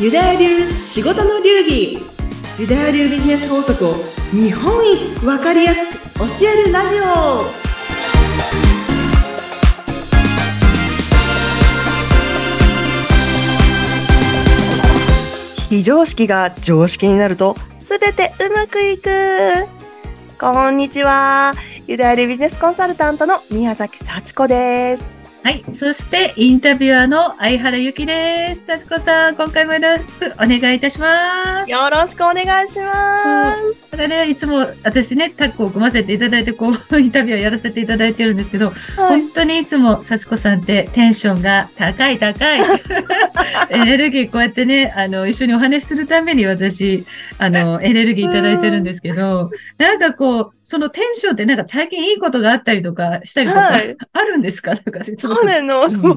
ユダヤ流仕事の流儀。ユダヤ流ビジネス法則を日本一わかりやすく教えるラジオ。非常識が常識になるとすべてうまくいく。こんにちは。ユダヤ流ビジネスコンサルタントの宮崎幸子です。はい。そして、インタビュアーの相原由紀です。幸子さん、今回もよろしくお願いいたします。よろしくお願いします。だからね、いつも私ね、タッグを組ませていただいて、こう、インタビューをやらせていただいてるんですけど、はい、本当にいつも幸子さんってテンションが高い高い。エネルギーこうやってね、あの、一緒にお話しするために私、あの、エネルギーいただいてるんですけど、なんかこう、そのテンションってなんか最近いいことがあったりとかしたりとか、あるんですか？なんかそうなの、うん、も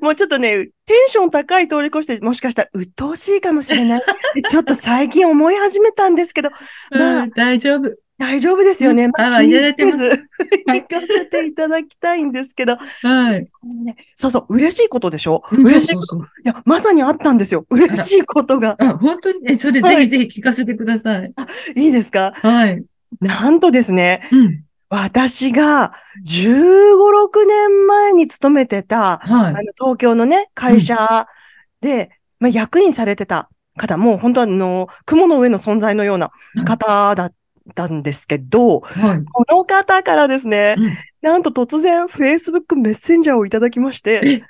う、もうちょっとね、テンション高い通り越して、もしかしたら鬱陶しいかもしれない。ちょっと最近思い始めたんですけど、まあ、うん、大丈夫。大丈夫ですよね。まあ、いただいてます。行かせていただきたいんですけど。はい。そうそう、嬉しいことでしょ？嬉しいこと。いや、まさにあったんですよ。嬉しいことが。あ、本当に？え、それぜひぜひ聞かせてください。いいですか？はい。なんとですね、うん、私が15、6年前に勤めてた、はい、あの東京のね、会社で、うん、まあ、役員されてた方、もう本当あの、雲の上の存在のような方だったんですけど、はい、この方からですね、うん、なんと突然 Facebook メッセンジャーをいただきまして、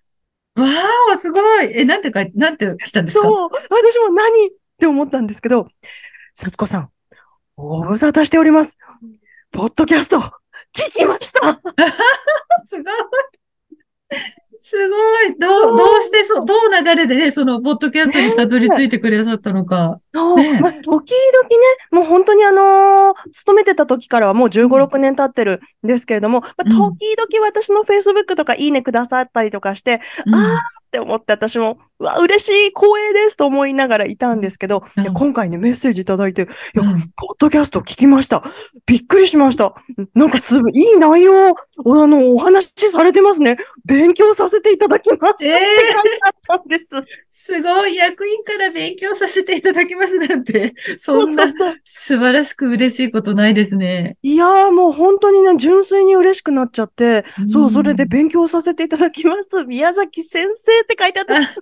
わー、すごい。え、なんてか、なんてしたんですか？そう、私も何？って思ったんですけど、さつこさん、ご無沙汰しております。ポッドキャスト、聞きました すごい。すごい。どう、どうしてそ、どう流れでね、その、ポッドキャストにたどり着いてくださったのか。そう。ね、まあ、時々ね、もう本当にあのー、勤めてた時からはもう15、6年経ってるんですけれども、まあ、時々私の Facebook とかいいねくださったりとかして、うん、あーって思って私も、うわ、嬉しい、光栄ですと思いながらいたんですけど、うん、今回ね、メッセージいただいて、いや、うん、ポッドキャスト聞きました。びっくりしました。なんかすごい、いい内容、あの、お話しされてますね。勉強させていただきます。ええー、ったんです。すごい、役員から勉強させていただきますなんて、そんな素晴らしく嬉しいことないですね。いやーもう本当にね、純粋に嬉しくなっちゃって、うん、そう、それで勉強させていただきます。宮崎先生って書いてあった。先生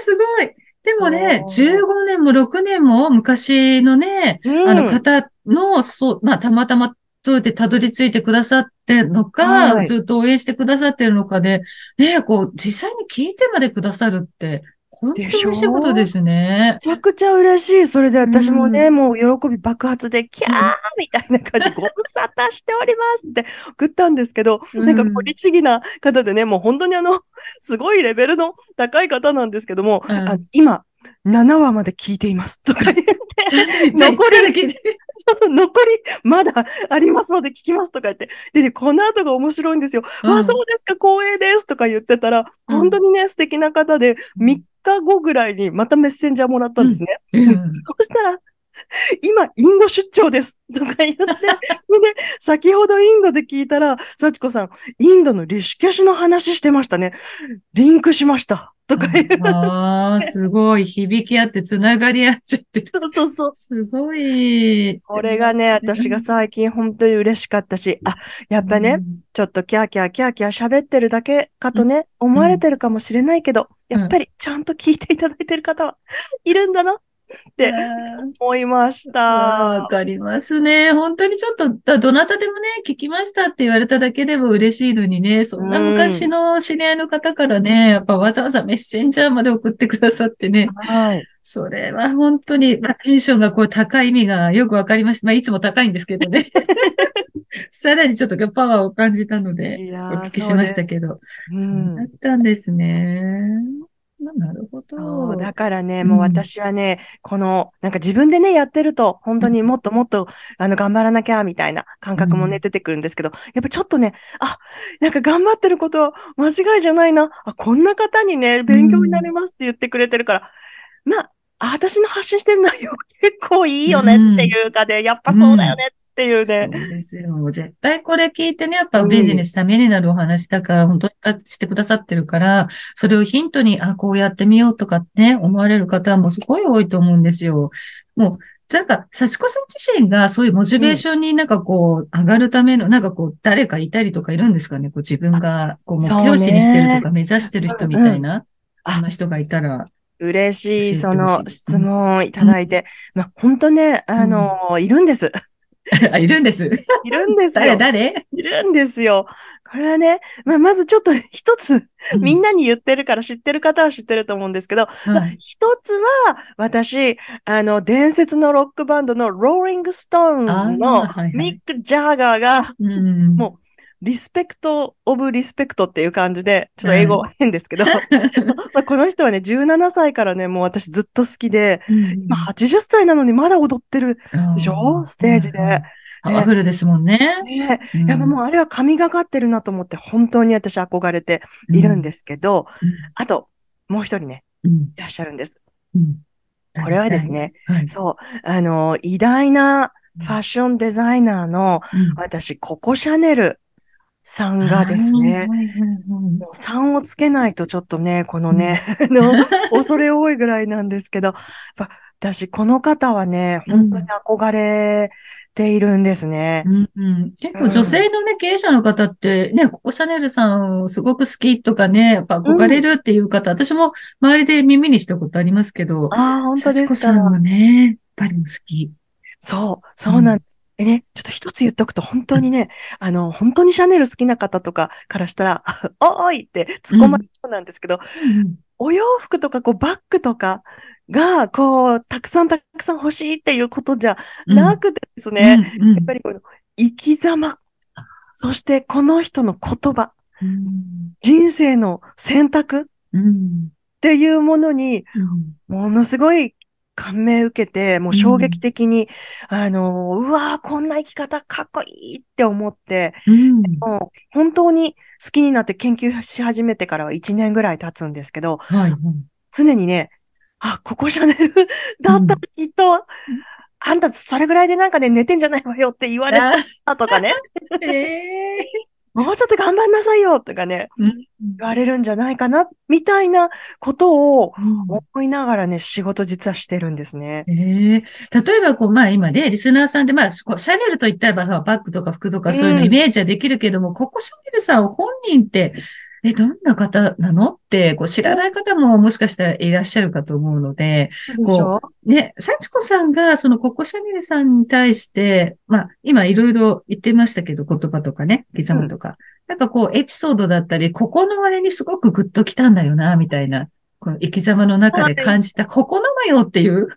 すごい。でもね、15年も6年も昔のね、うん、あの方の、そう、まあ、たまたまどうやってたどり着いてくださってるのか、はい、ずっと応援してくださってるのかで、ね、こう、実際に聞いてまでくださるって、本当に嬉しいことですね。めちゃくちゃ嬉しい。それで私もね、うん、もう喜び爆発で、キャー！みたいな感じ、ご無沙汰しておりますって送ったんですけど、うん、なんかこう律儀な方でね、もう本当にあの、すごいレベルの高い方なんですけども、うん、あ今、7話まで聞いていますとか言って、残り、そうそう、残りまだありますので聞きますとか言って、でね、この後が面白いんですよ。うん、あ、そうですか、光栄ですとか言ってたら、本当にね、素敵な方で、3日後ぐらいにまたメッセンジャーもらったんですね。うん、そしたら、今、インド出張です。とか言って、で、先ほどインドで聞いたら、幸子さん、インドのリシュケシュの話してましたね。リンクしました。とか言って。ああ、すごい。響き合って繋がり合っちゃってる。そうそうそう。すごい。これがね、私が最近本当に嬉しかったし、あ、やっぱね、うん、ちょっとキャーキャーキャーキャー喋ってるだけかとね、うん、思われてるかもしれないけど、やっぱりちゃんと聞いていただいてる方はいるんだなって思いました。わかりますね。本当にちょっと、どなたでもね、聞きましたって言われただけでも嬉しいのにね、そんな昔の知り合いの方からね、やっぱわざわざメッセンジャーまで送ってくださってね。はい。それは本当に、まあ、テンションがこう高い意味がよくわかりました。まあ、いつも高いんですけどね。さらにちょっとパワーを感じたので、お聞きしましたけど。そうそうだったんですね。なるほど。そう、だからね、もう私はね、うん、この、なんか自分でね、やってると、本当にもっともっと、あの、頑張らなきゃ、みたいな感覚もね、出てくるんですけど、やっぱちょっとね、あ、なんか頑張ってることは間違いじゃないな。あ、こんな方にね、勉強になりますって言ってくれてるから、まあ、私の発信してる内容結構いいよねっていうかで、やっぱそうだよねっっていうね。そうですよ。絶対これ聞いてね、やっぱビジネスためになるお話だから、本当にしてくださってるから、それをヒントに、あ、こうやってみようとかね、思われる方もすごい多いと思うんですよ。もう、なんか、幸子さん自身がそういうモチベーションになんかこう、上がるための、なんかこう、誰かいたりとかいるんですかね？こう自分がこう目標視にしてるとか目指してる人みたいな、あんな人がいたら。嬉しい、その質問いただいて。まあ、本当ね、あの、いるんです。いるんです。いるんですよ。誰誰？いるんですよ。これはね、まあ、まずちょっと 一つ、みんなに言ってるから知ってる方は知ってると思うんですけど、うん、まあ、一つは、私、あの、伝説のロックバンドのローリングストーンのミック・ジャーガーが、もう、リスペクト・オブ・リスペクトっていう感じで、ちょっと英語変ですけど、まあこの人はね、17歳からね、もう私ずっと好きで、うん、今80歳なのにまだ踊ってるでしょ？ステージで。パワフルですもんね。ね、うん、やっぱもうあれは神がかってるなと思って、本当に私憧れているんですけど、うん、あと、もう一人ね、いらっしゃるんです。これはですね、はい、そう、あの、偉大なファッションデザイナーの、私、ココシャネルさんがですね、もう3をつけないとちょっとね、このね、の恐れ多いぐらいなんですけど、私、この方はね、本当に憧れているんですね。うんうん、結構女性のね、経営者の方ってね、ココシャネルさんすごく好きとかね、やっぱ憧れるっていう方、うん、私も周りで耳にしたことありますけど、ああ、本当ですか。さんはね、やっぱり好き。そう、そうなんでね、ちょっと一つ言っとくと、本当にね、あの、本当にシャネル好きな方とかからしたら、おーいって突っ込まれそうなんですけど、うん、お洋服とか、こう、バッグとかが、こう、たくさんたくさん欲しいっていうことじゃなくてですね、うんうん、やっぱりこの、生き様、そしてこの人の言葉、人生の選択っていうものに、ものすごい感銘受けて、もう衝撃的に、うん、あの、うわこんな生き方かっこいいって思って、うん、もう本当に好きになって研究し始めてからは1年ぐらい経つんですけど、はい、常にね、あ、ここシャネルだったらきっと、うん、あんたそれぐらいでなんかね、寝てんじゃないわよって言われたとかね。えーもうちょっと頑張んなさいよとかね、うん、言われるんじゃないかな、みたいなことを思いながらね、仕事実はしてるんですね。ええー、例えば、こう、まあ今ね、リスナーさんで、まあ、シャネルと言ったらば、バッグとか服とかそういうのイメージはできるけども、うん、ここシャネルさん本人って、え、どんな方なの？って、こう知らない方ももしかしたらいらっしゃるかと思うので、こう、ね、幸子さんがそのココシャネルさんに対して、まあ、今いろいろ言ってましたけど、言葉とかね、刻むとか、うん、なんかこう、エピソードだったり、ここの割にすごくグッときたんだよな、みたいな、この生き様の中で感じた、はい、ここのまよっていう？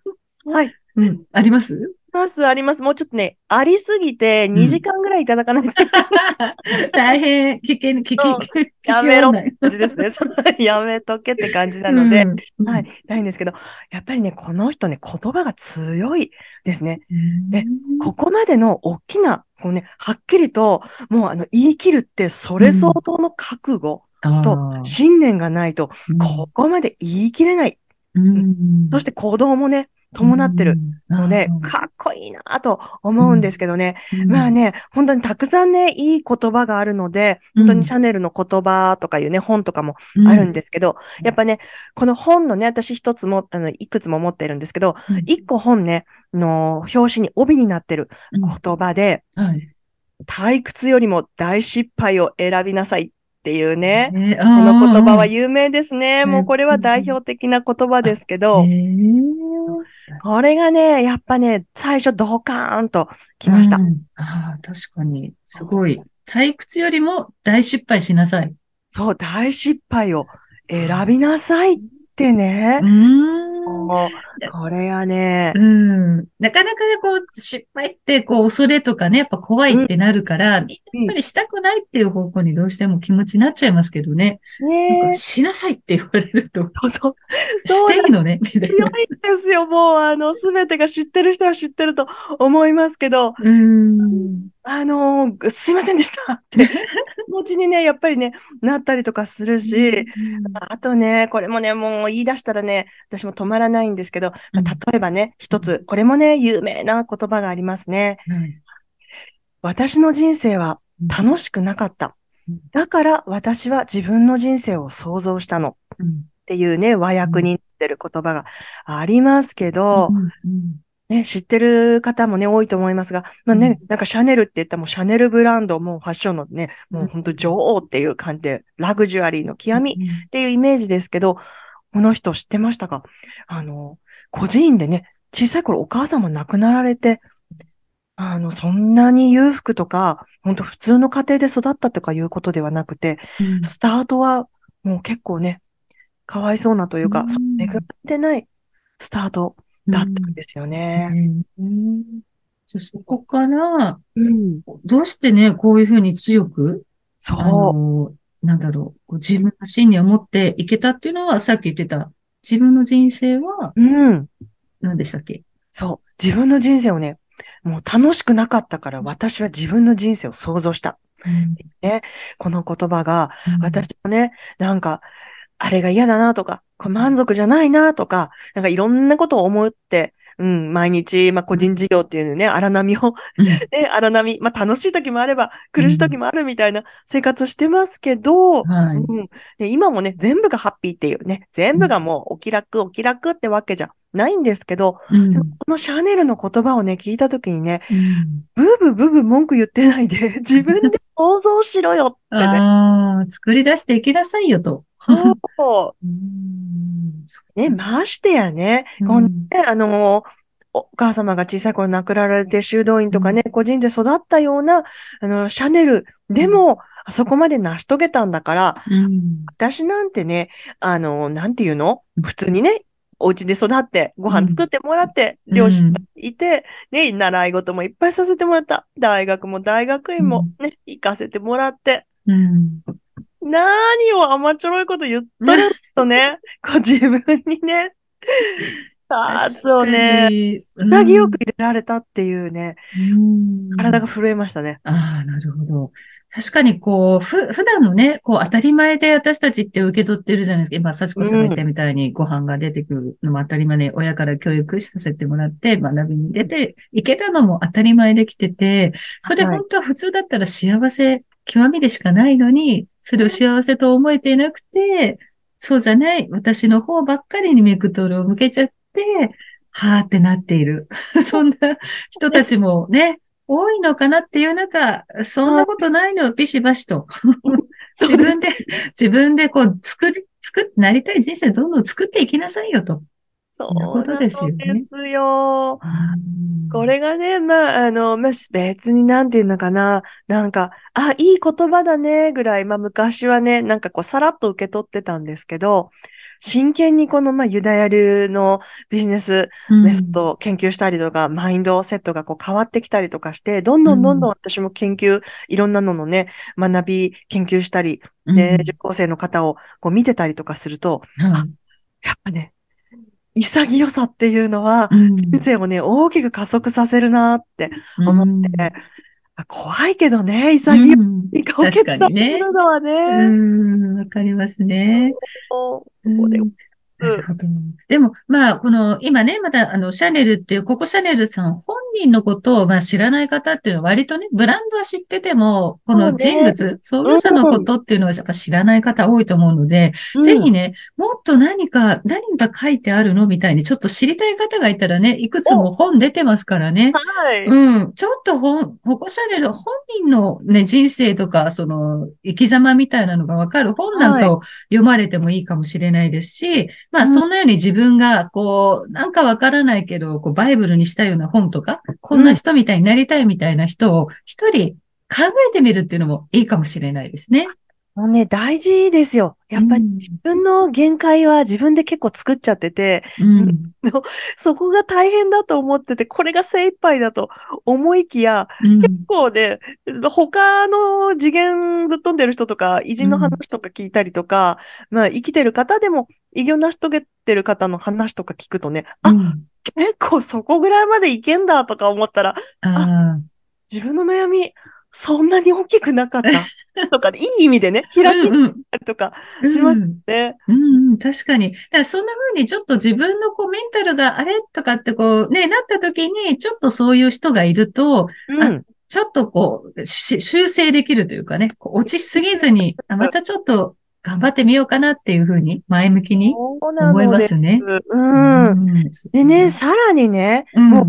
はい。うん。あります？ます、あります。もうちょっとね、ありすぎて2時間ぐらいいただかないと、うん、大変、聞け、聞き、聞やめろ。って感じですね。やめとけって感じなので、うん、はい、ないんですけど、やっぱりね、この人ね、言葉が強いですね。で、ここまでの大きな、こうね、はっきりと、もうあの、言い切るって、それ相当の覚悟と信念がないと、ここまで言い切れない。そして行動もね、伴ってるので、かっこいいなと思うんですけどね。まあね、本当にたくさんね、いい言葉があるので、本当にシャネルの言葉とかいうね、本とかもあるんですけど、やっぱね、この本のね、私一つも、あの、いくつも持ってるんですけど、一個本ね、の表紙に帯になってる言葉で、退屈よりも大失敗を選びなさいっていうね、えー、この言葉は有名ですね。もうこれは代表的な言葉ですけど、これがね、やっぱね、最初ドカーンと来ました。うん、ああ、確かに。すごい。退屈よりも大失敗しなさい。そう、大失敗を選びなさいってね。うんこれはね、うん。なかなかこう、失敗ってこう、恐れとかね、やっぱ怖いってなるから、うん、やっぱりしたくないっていう方向にどうしても気持ちになっちゃいますけどね。ねしなさいって言われると。そう。していいのね。強いんですよ。もう、あの、すべてが知ってる人は知ってると思いますけど。うん。あのー、すいませんでした。って。気持ちにね、やっぱりね、なったりとかするし、あとね、これもね、もう言い出したらね、私も止まらないんですけど、まあ、例えばね、一つ、これもね、有名な言葉がありますね。私の人生は楽しくなかった。だから私は自分の人生を想像したの。っていうね、和訳になってる言葉がありますけど、ね、知ってる方もね、多いと思いますが、まあね、なんかシャネルって言ったらもうシャネルブランド、もうファッションのね、もう本当女王っていう感じで、ラグジュアリーの極みっていうイメージですけど、この人知ってましたか？あの、個人でね、小さい頃お母様亡くなられて、あの、そんなに裕福とか、本当普通の家庭で育ったとかいうことではなくて、うん、スタートはもう結構ね、かわいそうなというか、うん、恵まれてないスタートだったんですよね。うん、じゃそこから、どうしてね、こういうふうに強く、そう。なんだろう、自分の芯にを持っていけたっていうのは、さっき言ってた、自分の人生は、うん。何でしたっけ？そう。自分の人生をね、もう楽しくなかったから私は自分の人生を想像した。うん、ね、この言葉が、私もね、なんか、あれが嫌だなとか、これ満足じゃないなとか、なんかいろんなことを思って、うん、毎日、まあ、個人事業っていうね、荒波を、ね、荒波、まあ、楽しい時もあれば、苦しい時もあるみたいな生活してますけど、はい。うん。で、今もね、全部がハッピーっていうね、全部がもうお気楽、お気楽ってわけじゃないんですけど、うん、このシャネルの言葉をね、聞いた時にね、うん、ブーブーブーブー文句言ってないで、自分で想像しろよってね。ああ、作り出していきなさいよと。そう。ね、ましてやね、このね、あの、お母様が小さい頃亡くなられて修道院とかね、個人で育ったような、あの、シャネルでも、あそこまで成し遂げたんだから、うん、私なんてね、あの、なんていうの？普通にね、お家で育って、ご飯作ってもらって、うん、両親がいて、ね、習い事もいっぱいさせてもらった。大学も大学院もね、行かせてもらって。うん、何を甘ちょろいこと言っとるとね、こう自分にね、パーツをね、潔く入れられたっていうね、う体が震えましたね。ああ、なるほど。確かにこう、ふ、普段のね、こう当たり前で私たちって受け取ってるじゃないですか。今、幸子さんが言ったみたいにご飯が出てくるのも当たり前で、親から教育させてもらって学びに出ていけたのも当たり前できてて、それ本当は普通だったら幸せ極みでしかないのに、それを幸せと思えていなくて、そうじゃない、私の方ばっかりにメクトルを向けちゃって、はーってなっている。そんな人たちもね、多いのかなっていう中、そんなことないのよ、ビシバシと。自分で、自分でこう、作り、作ってなりたい人生どんどん作っていきなさいよと。そうなんですよ、ね。ですよ。これがね、まあ、あの、まあ、別になんていうのかな。なんか、あ、いい言葉だね、ぐらい、まあ、昔はね、なんかこう、さらっと受け取ってたんですけど、真剣にこの、まあ、ユダヤ流のビジネスメソッドを研究したりとか、うん、マインドセットがこう変わってきたりとかして、どんどんどんどん私も研究、うん、いろんなののね、学び、研究したり、で、受講生の方をこう見てたりとかすると、うん、あ、やっぱね、潔さっていうのは、人生をね、大きく加速させるなって思って、怖いけどね、潔い顔決断するのはね。うん、わ、かりますね。でなるほど。でも、まあ、この、今ね、まだ、あの、シャネルっていう、ここシャネルさん本人のことを、まあ、知らない方っていうのは割とね、ブランドは知ってても、この人物、ね、創業者のことっていうのはやっぱ知らない方多いと思うので、うん、ぜひね、もっと何か、何が書いてあるのみたいに、ちょっと知りたい方がいたらね、いくつも本出てますからね。はい。うん。ちょっと本、ここシャネル、本人のね、人生とか、その、生き様みたいなのがわかる本なんかを読まれてもいいかもしれないですし、まあ、そんなように自分が、こう、なんかわからないけど、こう、バイブルにしたような本とか、こんな人みたいになりたいみたいな人を一人考えてみるっていうのもいいかもしれないですね。もうね、大事ですよ。やっぱり自分の限界は自分で結構作っちゃってて、うん、そこが大変だと思ってて、これが精一杯だと思いきや、うん、結構ね、他の次元ぶっ飛んでる人とか、偉人の話とか聞いたりとか、うん、まあ生きてる方でも偉業成し遂げてる方の話とか聞くとね、あ、結構そこぐらいまでいけんだとか思ったら、あ自分の悩み、そんなに大きくなかった。とか、いい意味でね、開きとかしますね。うん、うんうん、確かに。だからそんな風にちょっと自分のこうメンタルがあれとかってこうね、なった時に、ちょっとそういう人がいると、うん、ちょっとこう、し修正できるというかね、落ちすぎずに、あまたちょっと頑張ってみようかなっていうふうに、前向きに思い。ますね。うん。んでね、、さらにね、うんもう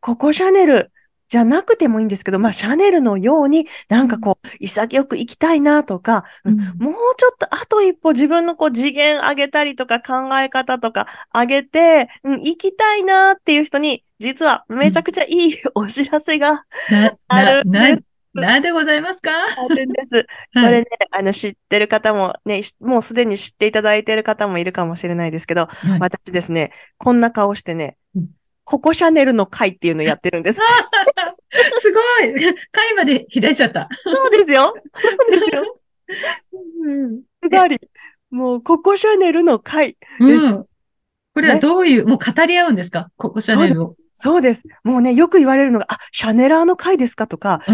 ココシャネルじゃなくてもいいんですけど、まあ、シャネルのように、なんかこう、潔く生きたいなとか、うんもうちょっとあと一歩自分のこう次元上げたりとか考え方とか上げて、うん、生きたいなっていう人に、実はめちゃくちゃいいお知らせがあるんでなす、なんでございますか？あるんです。こはいれね、あの、知ってる方もね、しもうすでに知っていただいている方もいるかもしれないですけど、はい私ですね、こんな顔してねうん、ココシャネルの会っていうのやってるんです。すごい回まで開いちゃった。そうですよ。そうですよ。うん。すがり。もう、ココシャネルの会。うん。これはどういう、もう語り合うんですか？ココシャネルを。そうです。もうね、よく言われるのが、あ、シャネラーの会ですかとか、う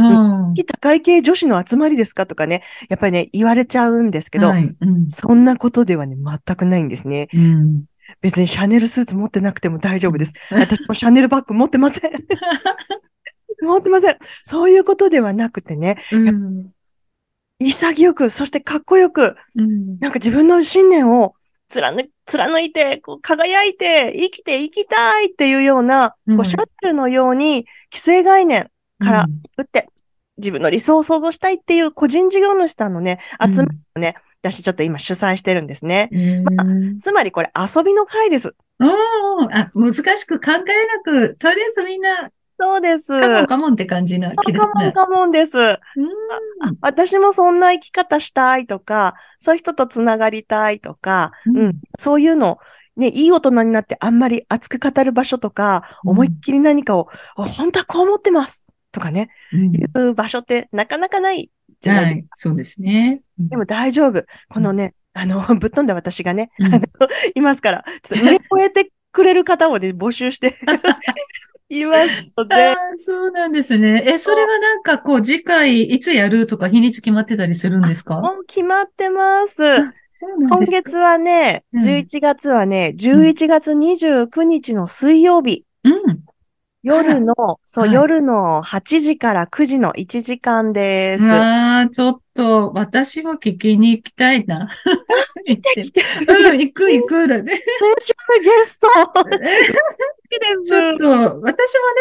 ん。高い系女子の集まりですかとかね、やっぱりね、言われちゃうんですけど、はい。うん。そんなことではね、全くないんですね。うん。別にシャネルスーツ持ってなくても大丈夫です。私もシャネルバッグ持ってません。持ってません。そういうことではなくてね、うん。潔く、そしてかっこよく、うん。なんか自分の信念を貫貫いて、こう輝いて、生きて生きたいっていうような、うんこうシャネルのように、既成概念から打って、自分の理想を想像したいっていう個人事業主さんのね、集まりをね、私ちょっと今主催してるんですね。うん。つまりこれ遊びの会です。うん。あ、難しく考えなく、とりあえずみんな、そうです。カモンカモンって感じな気カモンカモンです。うんあ私もそんな生き方したいとか、そういう人とつながりたいとか、うんうん、そういうの、ね、いい大人になってあんまり熱く語る場所とか、うん思いっきり何かを、あ本当はこう思ってますとかね、うんいう場所ってなかなかないじゃなですか。はいい。そうですね。でも大丈夫。このね、あの、ぶっ飛んだ私がね、うんあの、いますから、ちょっと上を越えてくれる方をね、募集して いますのあで、ーそうなんですね。え、それはなんかこう、次回いつやるとか日にち決まってたりするんですか？もう決まってます。今月はね、うん11月はね、11月29日の水曜日、うん。夜の、そう、はい夜の8時から9時の1時間です。ああ、ちょっと、私も聞きに行きたいな。来て来て。うん、行く行くだね。スペシャルゲスト。です。ちょっと、私もね、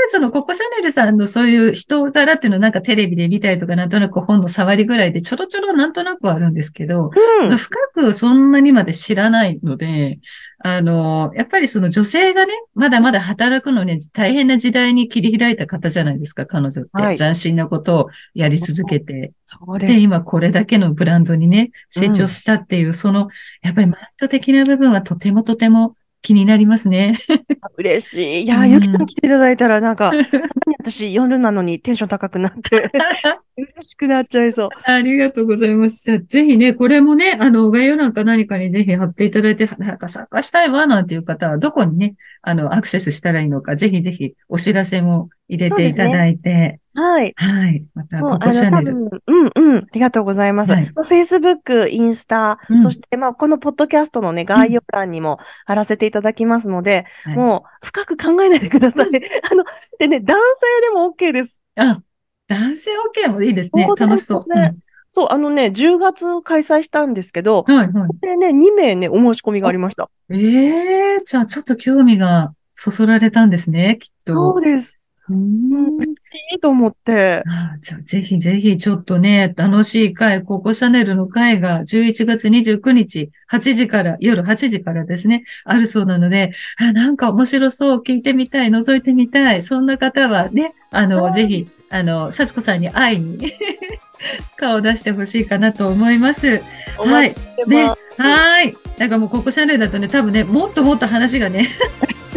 そのココシャネルさんのそういう人柄っていうのをなんかテレビで見たりとか、なんとなく本の触りぐらいでちょろちょろなんとなくはあるんですけど、うんその深くそんなにまで知らないので、あの、やっぱりその女性がね、まだまだ働くのに大変な時代に切り開いた方じゃないですか、彼女って。はい斬新なことをやり続けて。で、そうです。今これだけのブランドにね、成長したっていう、その、やっぱりマインド的な部分はとてもとても気になりますね。嬉しい。いうや、んゆきさん来ていただいたら、なんか、私夜なのにテンション高くなって、嬉しくなっちゃいそう。ありがとうございます。じゃあ、ぜひね、これもね、あの、概要欄か何かにぜひ貼っていただいて、なんか参加したいわ、なんていう方は、どこにね、あの、アクセスしたらいいのか、ぜひぜひお知らせも入れていただいて、はい。はい。また、もう、コあの、多コシャネル。分、うんうん、ありがとうございます。はいまあ Facebook、インスタ、うんそして、まあ、このポッドキャストのね、概要欄にも貼らせていただきますので、はいもう、深く考えないでください。あの、でね、男性でも OK です。あ、男性 OK もいいですね楽しそう。うんそう、あのね、10月開催したんですけど、はい、はい。でね、2名ね、お申し込みがありました。ええじゃあ、ちょっと興味がそそられたんですね、きっと。そうです。うーんいいと思って。あじゃあ、ぜひぜひ、ちょっとね、楽しい会、ココシャネルの会が11月29日、8時から、夜8時からですね、あるそうなので、あ、なんか面白そう、聞いてみたい、覗いてみたい、そんな方はね、あの、はいぜひ、あの、幸子さんに会いに、顔を出してほしいかなと思います。お待ちしてね、はまーい。なんかもうココシャネルだとね、多分ね、もっともっと話がね、す。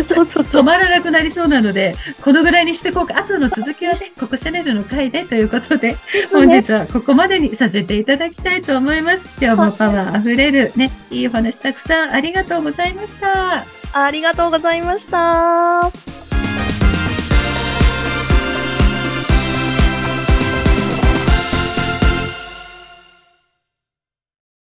そうそう。止まらなくなりそうなので、このぐらいにしていこうか。後の続きはね、ココシャネルの回でということで、本日はここまでにさせていただきたいと思います。今日もパワーあふれるね、いいお話たくさんありがとうございました。ありがとうございました。